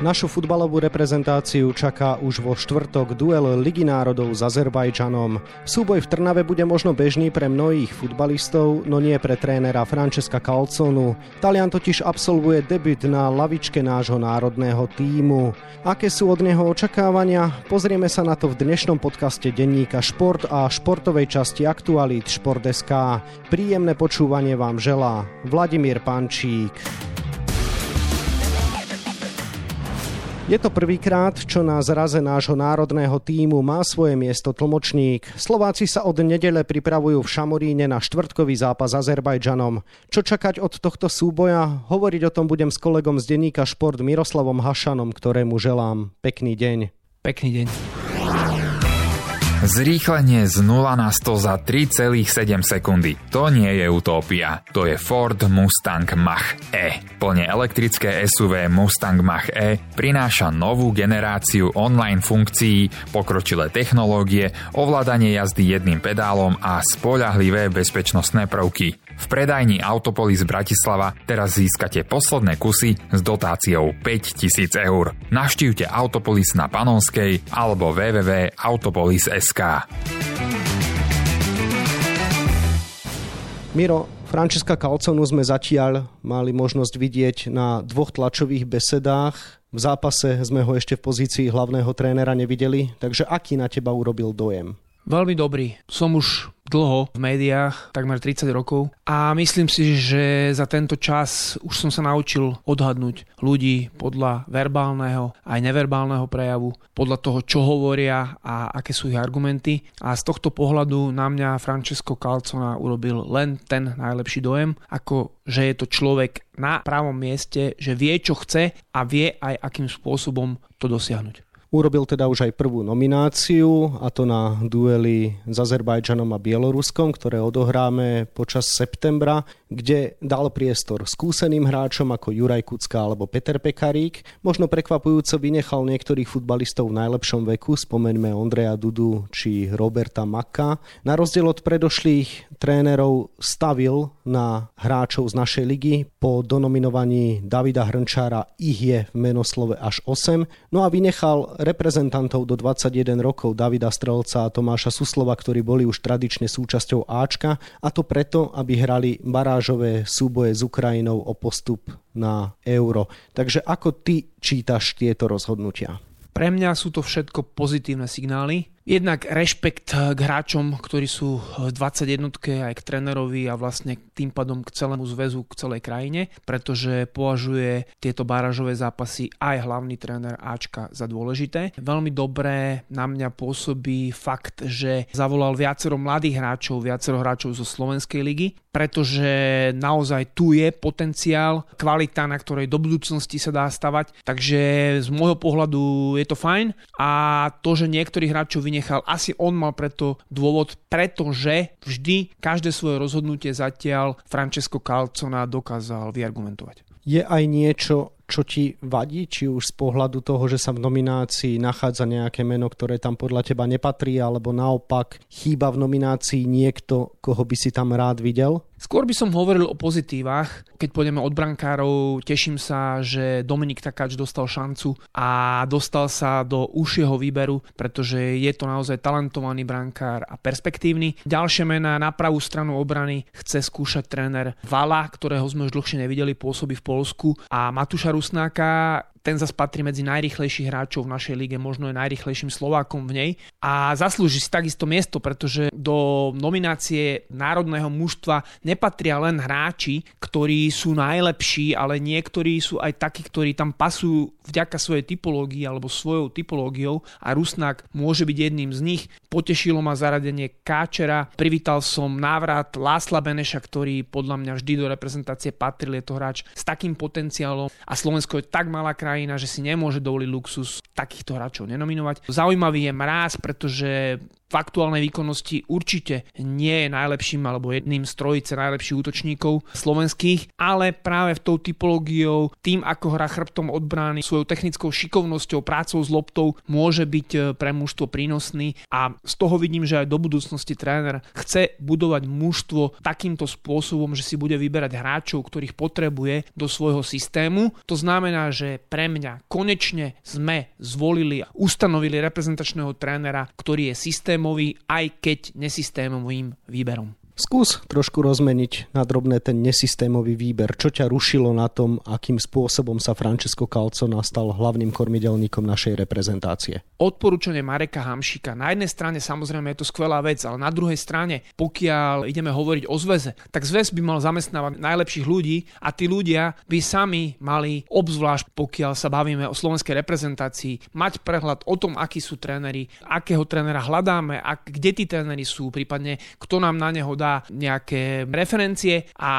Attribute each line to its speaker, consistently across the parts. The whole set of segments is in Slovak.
Speaker 1: Našu futbalovú reprezentáciu čaká už vo štvrtok duel Ligy národov s Azerbajdžanom. Súboj v Trnave bude možno bežný pre mnohých futbalistov, no nie pre trénera Francesca Calconu. Talian totiž absolvuje debut na lavičke nášho národného týmu. Aké sú od neho očakávania? Pozrieme sa na to v dnešnom podcaste denníka Šport a športovej časti Aktualít Šport.sk. Príjemné počúvanie vám želá Vladimír Pančík. Je to prvýkrát, čo na zraze nášho národného týmu má svoje miesto tlmočník. Slováci sa od nedele pripravujú v Šamoríne na štvrtkový zápas s Azerbajdžanom. Čo čakať od tohto súboja? Hovoriť o tom budem s kolegom z denníka Šport Miroslavom Hašanom, ktorému želám pekný deň.
Speaker 2: Pekný deň.
Speaker 3: Zrýchlenie z 0 na 100 za 3,7 sekundy. To nie je utópia. To je Ford Mustang Mach-E. Plne elektrické SUV Mustang Mach-E prináša novú generáciu online funkcií, pokročilé technológie, ovládanie jazdy jedným pedálom a spoľahlivé bezpečnostné prvky. V predajni Autopolis Bratislava teraz získate posledné kusy s dotáciou 5000 eur. Navštívte Autopolis na Panonskej alebo www.autopolis.sk.
Speaker 1: Miro, Francesca Calconu sme zatiaľ mali možnosť vidieť na dvoch tlačových besedách. V zápase sme ho ešte v pozícii hlavného trénera nevideli, takže aký na teba urobil dojem?
Speaker 2: Veľmi dobrý. Som už dlho v médiách, takmer 30 rokov a myslím si, že za tento čas už som sa naučil odhadnúť ľudí podľa verbálneho aj neverbálneho prejavu, podľa toho, čo hovoria a aké sú ich argumenty a z tohto pohľadu na mňa Francesco Calcona urobil len ten najlepší dojem, ako že je to človek na pravom mieste, že vie, čo chce a vie aj akým spôsobom to dosiahnuť.
Speaker 1: Urobil teda už aj prvú nomináciu, a to na duely s Azerbajdžanom a Bieloruskom, ktoré odohráme počas septembra, kde dal priestor skúseným hráčom ako Juraj Kucka alebo Peter Pekarík. Možno prekvapujúco vynechal niektorých futbalistov v najlepšom veku, spomeňme Ondreja Dudu či Roberta Maka. Na rozdiel od predošlých trénerov stavil na hráčov z našej ligy. Po donominovaní Davida Hrnčára ich je v menoslove až 8. No a vynechal reprezentantov do 21 rokov Davida Strelca a Tomáša Suslova, ktorí boli už tradične súčasťou Ačka a to preto, aby hrali barážové súboje s Ukrajinou o postup na euro. Takže ako ty čítaš tieto rozhodnutia?
Speaker 2: Pre mňa sú to všetko pozitívne signály. Jednak rešpekt k hráčom, ktorí sú v 21 aj k trénerovi a vlastne tým pádom k celému zväzu, k celej krajine, pretože považuje tieto báražové zápasy aj hlavný tréner Ačka za dôležité. Veľmi dobré na mňa pôsobí fakt, že zavolal viacero mladých hráčov, viacero hráčov zo Slovenskej ligy, pretože naozaj tu je potenciál, kvalita, na ktorej do budúcnosti sa dá stavať. Takže z môjho pohľadu je to fajn a to, že niektorí hráčov vynechal. Asi on mal preto dôvod, pretože vždy každé svoje rozhodnutie zatiaľ Francesco Calcona dokázal vyargumentovať.
Speaker 1: Je aj niečo, čo ti vadí, či už z pohľadu toho, že sa v nominácii nachádza nejaké meno, ktoré tam podľa teba nepatrí, alebo naopak chýba v nominácii niekto, koho by si tam rád videl?
Speaker 2: Skôr by som hovoril o pozitívach. Keď pôjdeme od brankárov, teším sa, že Dominik Takáč dostal šancu a dostal sa do užšieho výberu, pretože je to naozaj talentovaný brankár a perspektívny. Ďalšie mená na pravú stranu obrany chce skúšať tréner Vala, ktorého sme už dlhšie nevideli, pôsobí v Polsku a Matúša Rusnáka ten zase patrí medzi najrychlejších hráčov v našej lige, možno je najrychlejším Slovákom v nej. A zaslúži si takisto miesto, pretože do nominácie národného mužstva nepatria len hráči, ktorí sú najlepší, ale niektorí sú aj takí, ktorí tam pasujú vďaka svojej typológii alebo svojou typológiou. A Rusnak môže byť jedným z nich. Potešilo ma zaradenie Káčera, privítal som návrat Lásla Beneša, ktorý podľa mňa vždy do reprezentácie patril, je to hráč s takým potenciálom a Slovensko je tak malá krajina, krajina, že si nemôže dovoliť luxus takýchto hráčov nenominovať. Zaujímavý je Mráz, pretože v aktuálnej výkonnosti určite nie je najlepším alebo jedným z trojice najlepších útočníkov slovenských, ale práve v tou typológiou, tým ako hra chrbtom od brány, svojou technickou šikovnosťou, prácou s loptou môže byť e, pre mužstvo prínosný a z toho vidím, že aj do budúcnosti tréner chce budovať mužstvo takýmto spôsobom, že si bude vyberať hráčov, ktorých potrebuje do svojho systému. To znamená, že pre mňa konečne sme zvolili a ustanovili reprezentačného trénera, ktorý je systémový, aj keď nesystémovým výberom.
Speaker 1: Skús trošku rozmeniť na drobné ten nesystémový výber. Čo ťa rušilo na tom, akým spôsobom sa Francesco Calcona stal hlavným kormidelníkom našej reprezentácie?
Speaker 2: Odporúčanie Mareka Hamšika. Na jednej strane samozrejme je to skvelá vec, ale na druhej strane, pokiaľ ideme hovoriť o zväze, tak zväz by mal zamestnávať najlepších ľudí a tí ľudia by sami mali, obzvlášť pokiaľ sa bavíme o slovenskej reprezentácii, mať prehľad o tom, akí sú tréneri, akého trénera hľadáme, a kde tí tréneri sú, prípadne kto nám na neho dá nejaké referencie a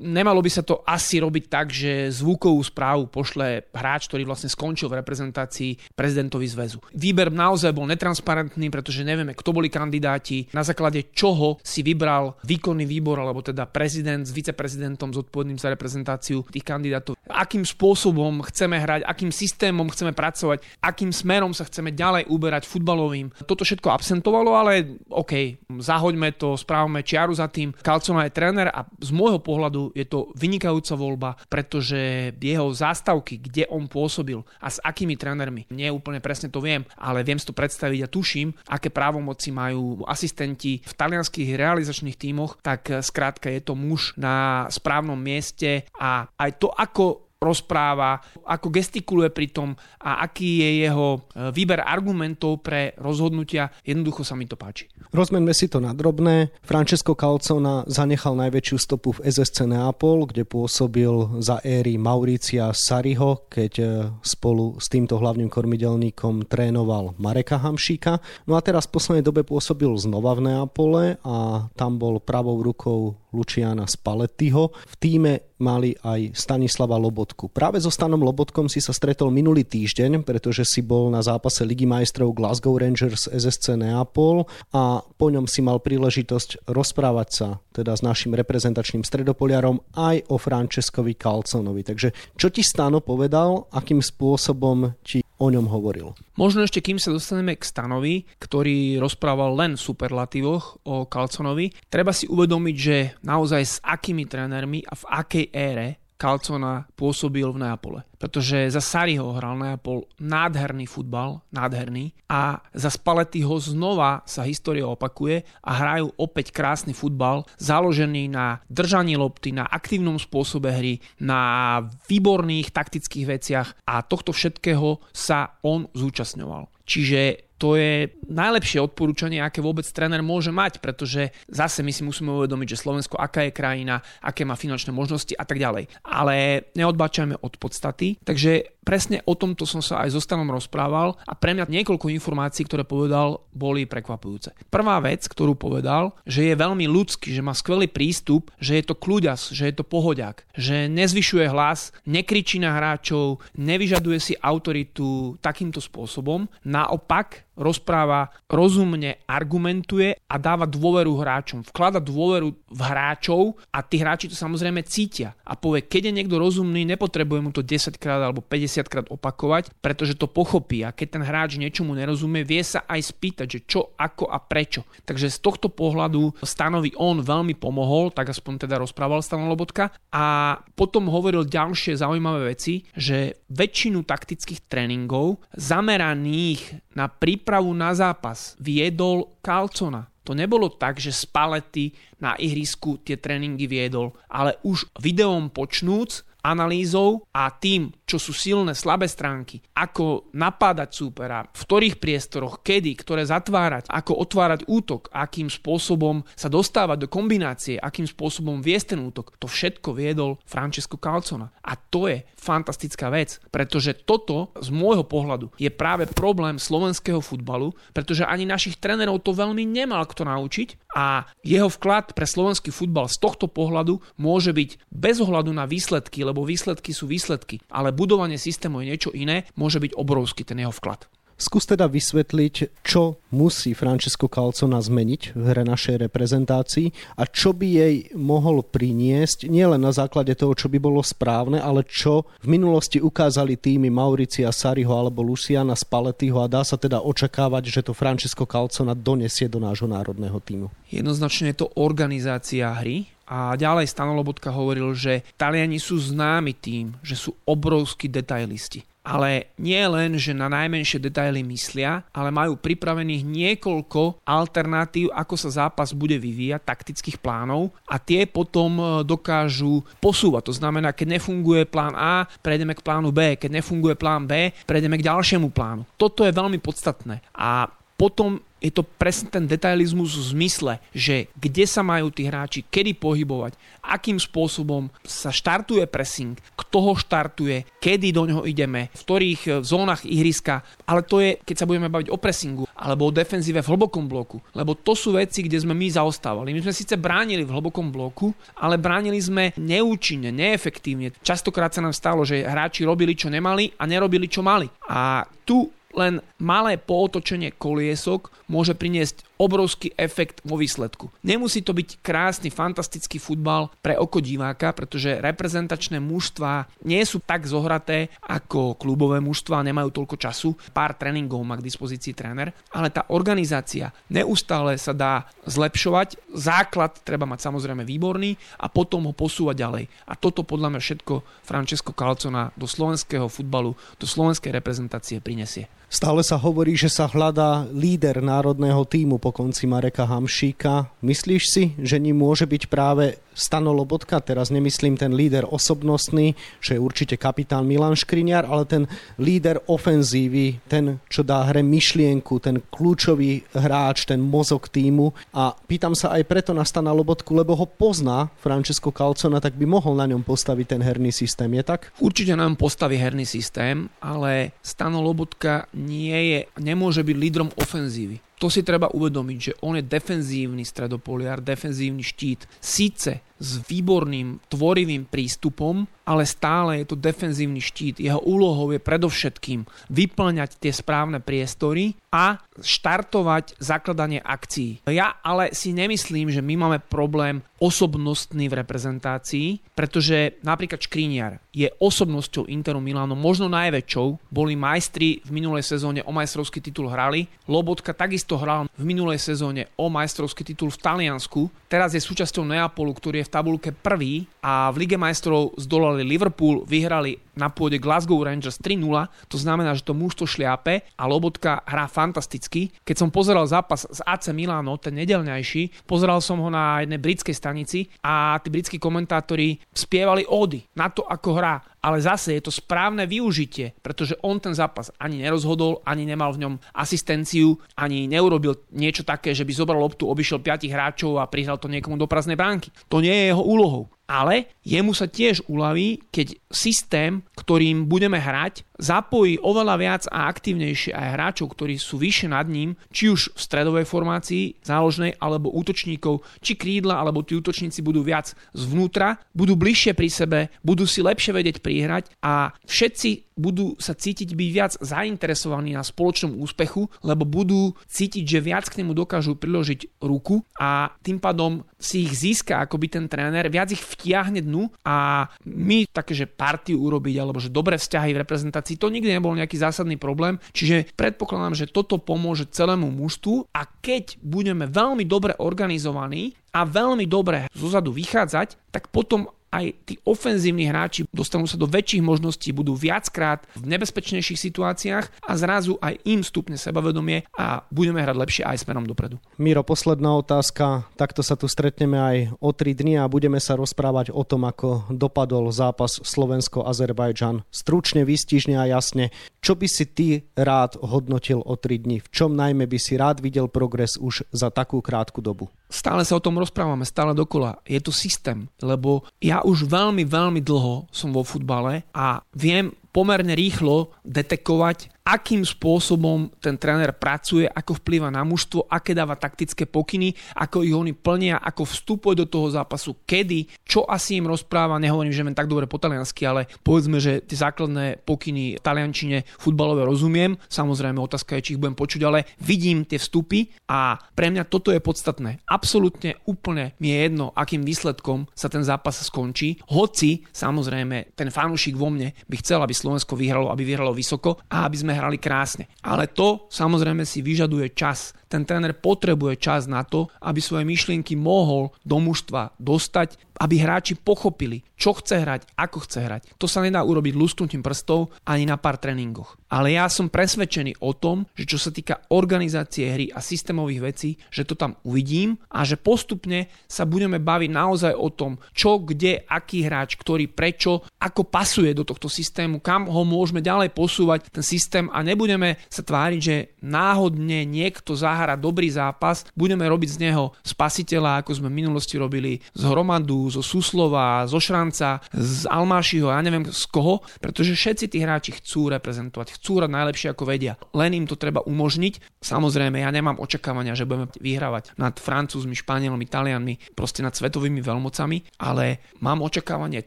Speaker 2: nemalo by sa to asi robiť tak, že zvukovú správu pošle hráč, ktorý vlastne skončil v reprezentácii prezidentovi zväzu. Výber naozaj bol netransparentný, pretože nevieme, kto boli kandidáti, na základe čoho si vybral výkonný výbor, alebo teda prezident s viceprezidentom zodpovedným za reprezentáciu tých kandidátov. Akým spôsobom chceme hrať, akým systémom chceme pracovať, akým smerom sa chceme ďalej uberať futbalovým. Toto všetko absentovalo, ale OK, zahoďme to, správame čiaru za tým. Calcona je tréner a z môjho pohľadu je to vynikajúca voľba, pretože jeho zástavky, kde on pôsobil a s akými trénermi, nie úplne presne to viem, ale viem si to predstaviť a tuším, aké právomoci majú asistenti v talianských realizačných tímoch, tak skrátka je to muž na správnom mieste a aj to, ako rozpráva, ako gestikuluje pri tom a aký je jeho e, výber argumentov pre rozhodnutia. Jednoducho sa mi to páči.
Speaker 1: Rozmeňme si to na drobné. Francesco Calcona zanechal najväčšiu stopu v SSC Neapol, kde pôsobil za éry Mauricia Sariho, keď e, spolu s týmto hlavným kormidelníkom trénoval Mareka Hamšíka. No a teraz v poslednej dobe pôsobil znova v Neapole a tam bol pravou rukou Luciana Spallettiho. V týme mali aj Stanislava Lobotku. Práve so Stanom Lobotkom si sa stretol minulý týždeň, pretože si bol na zápase Ligy majstrov Glasgow Rangers SSC Neapol a po ňom si mal príležitosť rozprávať sa teda s našim reprezentačným stredopoliarom aj o Francescovi Calconovi. Takže čo ti Stano povedal, akým spôsobom ti o ňom hovoril?
Speaker 2: Možno ešte kým sa dostaneme k Stanovi, ktorý rozprával len v superlatívoch o Calconovi, treba si uvedomiť, že naozaj s akými trénermi a v akej ére Calcona pôsobil v Neapole. Pretože za Sariho hral Neapol nádherný futbal, nádherný. A za Spallettiho znova sa história opakuje a hrajú opäť krásny futbal, založený na držaní lopty, na aktívnom spôsobe hry, na výborných taktických veciach a tohto všetkého sa on zúčastňoval. Čiže to je najlepšie odporúčanie, aké vôbec tréner môže mať, pretože zase my si musíme uvedomiť, že Slovensko aká je krajina, aké má finančné možnosti a tak ďalej. Ale neodbačajme od podstaty, takže presne o tomto som sa aj so Stanom rozprával a pre mňa niekoľko informácií, ktoré povedal, boli prekvapujúce. Prvá vec, ktorú povedal, že je veľmi ľudský, že má skvelý prístup, že je to kľuďas, že je to pohodiak, že nezvyšuje hlas, nekričí na hráčov, nevyžaduje si autoritu takýmto spôsobom. Naopak rozpráva, rozumne argumentuje a dáva dôveru hráčom. Vklada dôveru v hráčov a tí hráči to samozrejme cítia. A povie, keď je niekto rozumný, nepotrebuje mu to 10 krát alebo 50 krát opakovať, pretože to pochopí. A keď ten hráč niečomu nerozumie, vie sa aj spýtať, že čo, ako a prečo. Takže z tohto pohľadu stanovi on veľmi pomohol, tak aspoň teda rozprával Stano Lobotka. A potom hovoril ďalšie zaujímavé veci, že väčšinu taktických tréningov zameraných na prípravu na zápas viedol Calcona. To nebolo tak, že Spalletti na ihrisku tie tréningy viedol, ale už videom počnúc analýzou a tým, čo sú silné, slabé stránky, ako napádať súpera, v ktorých priestoroch, kedy, ktoré zatvárať, ako otvárať útok, akým spôsobom sa dostávať do kombinácie, akým spôsobom viesť ten útok. To všetko viedol Francesco Calcona. A to je fantastická vec, pretože toto z môjho pohľadu je práve problém slovenského futbalu, pretože ani našich trénerov to veľmi nemal kto naučiť a jeho vklad pre slovenský futbal z tohto pohľadu môže byť bez ohľadu na výsledky, lebo výsledky sú výsledky, ale budovanie systému je niečo iné, môže byť obrovský ten jeho vklad.
Speaker 1: Skús teda vysvetliť, čo musí Francesco Calcona zmeniť v hre našej reprezentácii a čo by jej mohol priniesť, nielen na základe toho, čo by bolo správne, ale čo v minulosti ukázali týmy Mauricia Sariho alebo Luciana Spallettiho a dá sa teda očakávať, že to Francesco Calcona donesie do nášho národného týmu.
Speaker 2: Jednoznačne je to organizácia hry, a ďalej Stano Lobotka hovoril, že Taliani sú známi tým, že sú obrovskí detailisti. Ale nie len, že na najmenšie detaily myslia, ale majú pripravených niekoľko alternatív, ako sa zápas bude vyvíjať, taktických plánov a tie potom e, dokážu posúvať. To znamená, keď nefunguje plán A, prejdeme k plánu B, keď nefunguje plán B, prejdeme k ďalšiemu plánu. Toto je veľmi podstatné a potom je to presne ten detailizmus v zmysle, že kde sa majú tí hráči, kedy pohybovať, akým spôsobom sa štartuje pressing, kto ho štartuje, kedy do ňoho ideme, v ktorých eh, zónach ihriska, ale to je, keď sa budeme baviť o pressingu alebo o defenzíve v hlbokom bloku, lebo to sú veci, kde sme my zaostávali. My sme síce bránili v hlbokom bloku, ale bránili sme neúčinne, neefektívne. Častokrát sa nám stalo, že hráči robili, čo nemali a nerobili, čo mali. A tu len malé pootočenie koliesok môže priniesť obrovský efekt vo výsledku. Nemusí to byť krásny, fantastický futbal pre oko diváka, pretože reprezentačné mužstva nie sú tak zohraté ako klubové mužstva, nemajú toľko času, pár tréningov má k dispozícii tréner, ale tá organizácia neustále sa dá zlepšovať, základ treba mať samozrejme výborný a potom ho posúvať ďalej. A toto podľa mňa všetko Francesco Calcona do slovenského futbalu, do slovenskej reprezentácie prinesie.
Speaker 1: Stále sa hovorí, že sa hľadá líder národného týmu po konci Mareka Hamšíka. Myslíš si, že ním môže byť práve Stano Lobotka, teraz nemyslím ten líder osobnostný, čo je určite kapitán Milan Škriňar, ale ten líder ofenzívy, ten, čo dá hre myšlienku, ten kľúčový hráč, ten mozog týmu. A pýtam sa aj preto na Stana Lobotku, lebo ho pozná Francesco Calcona, tak by mohol na ňom postaviť ten herný systém, je tak?
Speaker 2: Určite nám postaví herný systém, ale Stano Lobotka nie je, nemôže byť lídrom ofenzívy to si treba uvedomiť, že on je defenzívny stredopoliar, defenzívny štít. Síce s výborným tvorivým prístupom, ale stále je to defenzívny štít. Jeho úlohou je predovšetkým vyplňať tie správne priestory a štartovať zakladanie akcií. Ja ale si nemyslím, že my máme problém osobnostný v reprezentácii, pretože napríklad Škriniar je osobnosťou Interu Milano, možno najväčšou. Boli majstri v minulej sezóne o majstrovský titul hrali. Lobotka takisto hral v minulej sezóne o majstrovský titul v Taliansku. Teraz je súčasťou Neapolu, ktorý je v tabulke prvý a v Lige majstrov zdolali Liverpool, vyhrali na pôde Glasgow Rangers 3-0, to znamená, že to mužstvo šliape a Lobotka hrá fantasticky. Keď som pozeral zápas z AC Milano, ten nedelňajší, pozeral som ho na jednej britskej stanici a tí britskí komentátori spievali ódy na to, ako hrá ale zase je to správne využitie, pretože on ten zápas ani nerozhodol, ani nemal v ňom asistenciu, ani neurobil niečo také, že by zobral loptu, obišiel 5 hráčov a prihral to niekomu do prázdnej bránky. To nie je jeho úlohou ale jemu sa tiež uľaví, keď systém, ktorým budeme hrať, zapojí oveľa viac a aktívnejšie aj hráčov, ktorí sú vyššie nad ním, či už v stredovej formácii, záložnej, alebo útočníkov, či krídla, alebo tí útočníci budú viac zvnútra, budú bližšie pri sebe, budú si lepšie vedieť prihrať a všetci budú sa cítiť byť viac zainteresovaní na spoločnom úspechu, lebo budú cítiť, že viac k nemu dokážu priložiť ruku a tým pádom si ich získa akoby ten tréner, viac ich vtiahne dnu a my také, že partiu urobiť alebo že dobré vzťahy v reprezentácii, to nikdy nebol nejaký zásadný problém, čiže predpokladám, že toto pomôže celému mužstvu. A keď budeme veľmi dobre organizovaní a veľmi dobre zozadu vychádzať, tak potom aj tí ofenzívni hráči dostanú sa do väčších možností, budú viackrát v nebezpečnejších situáciách a zrazu aj im stupne sebavedomie a budeme hrať lepšie aj smerom dopredu.
Speaker 1: Miro, posledná otázka. Takto sa tu stretneme aj o 3 dni a budeme sa rozprávať o tom, ako dopadol zápas Slovensko-Azerbajdžan. Stručne, výstižne a jasne. Čo by si ty rád hodnotil o 3 dni? V čom najmä by si rád videl progres už za takú krátku dobu?
Speaker 2: Stále sa o tom rozprávame, stále dokola. Je to systém, lebo ja už veľmi, veľmi dlho som vo futbale a viem pomerne rýchlo detekovať akým spôsobom ten tréner pracuje, ako vplýva na mužstvo, aké dáva taktické pokyny, ako ich oni plnia, ako vstupuje do toho zápasu, kedy, čo asi im rozpráva, nehovorím, že len tak dobre po taliansky, ale povedzme, že tie základné pokyny v taliančine futbalové rozumiem, samozrejme otázka je, či ich budem počuť, ale vidím tie vstupy a pre mňa toto je podstatné. Absolútne úplne mi je jedno, akým výsledkom sa ten zápas skončí, hoci samozrejme ten fanúšik vo mne by chcel, aby Slovensko vyhralo, aby vyhralo vysoko a aby sme hrali krásne. Ale to samozrejme si vyžaduje čas ten tréner potrebuje čas na to, aby svoje myšlienky mohol do mužstva dostať, aby hráči pochopili, čo chce hrať, ako chce hrať. To sa nedá urobiť lusknutím prstov ani na pár tréningoch. Ale ja som presvedčený o tom, že čo sa týka organizácie hry a systémových vecí, že to tam uvidím a že postupne sa budeme baviť naozaj o tom, čo, kde, aký hráč, ktorý, prečo, ako pasuje do tohto systému, kam ho môžeme ďalej posúvať ten systém a nebudeme sa tváriť, že náhodne niekto zahrá zahrať dobrý zápas, budeme robiť z neho spasiteľa, ako sme v minulosti robili z Hromandu, zo Suslova, zo Šranca, z Almášiho, ja neviem z koho, pretože všetci tí hráči chcú reprezentovať, chcú hrať najlepšie ako vedia. Len im to treba umožniť. Samozrejme, ja nemám očakávania, že budeme vyhrávať nad Francúzmi, Španielmi, Talianmi, proste nad svetovými veľmocami, ale mám očakávanie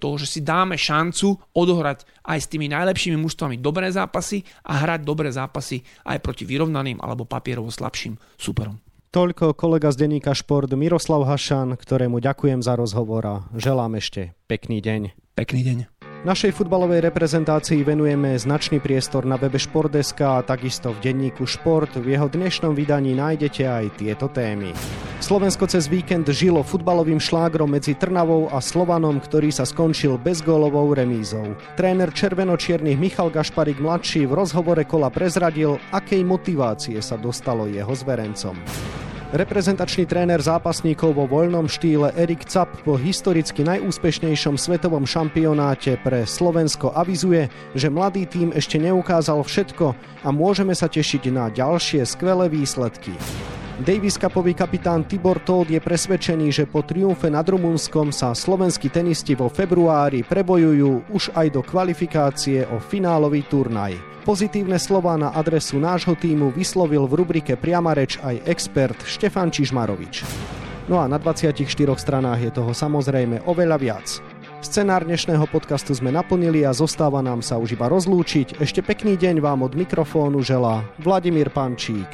Speaker 2: to, že si dáme šancu odohrať aj s tými najlepšími mužstvami dobré zápasy a hrať dobré zápasy aj proti vyrovnaným alebo papierovo slabším súperom.
Speaker 1: Toľko kolega z denníka Šport Miroslav Hašan, ktorému ďakujem za rozhovor a želám ešte pekný deň.
Speaker 2: Pekný deň.
Speaker 1: Našej futbalovej reprezentácii venujeme značný priestor na webe Športdeska a takisto v denníku Šport. V jeho dnešnom vydaní nájdete aj tieto témy. Slovensko cez víkend žilo futbalovým šlágrom medzi Trnavou a Slovanom, ktorý sa skončil bezgólovou remízou. Tréner červeno-čiernych Michal Gašparik mladší v rozhovore kola prezradil, akej motivácie sa dostalo jeho zverencom. Reprezentačný tréner zápasníkov vo voľnom štýle Erik Cap po historicky najúspešnejšom svetovom šampionáte pre Slovensko avizuje, že mladý tým ešte neukázal všetko a môžeme sa tešiť na ďalšie skvelé výsledky. Davis Cupový kapitán Tibor Todd je presvedčený, že po triumfe nad Rumunskom sa slovenskí tenisti vo februári prebojujú už aj do kvalifikácie o finálový turnaj. Pozitívne slova na adresu nášho týmu vyslovil v rubrike Priamareč aj expert Štefan Čižmarovič. No a na 24 stranách je toho samozrejme oveľa viac. Scenár dnešného podcastu sme naplnili a zostáva nám sa už iba rozlúčiť. Ešte pekný deň vám od mikrofónu želá Vladimír Pančík.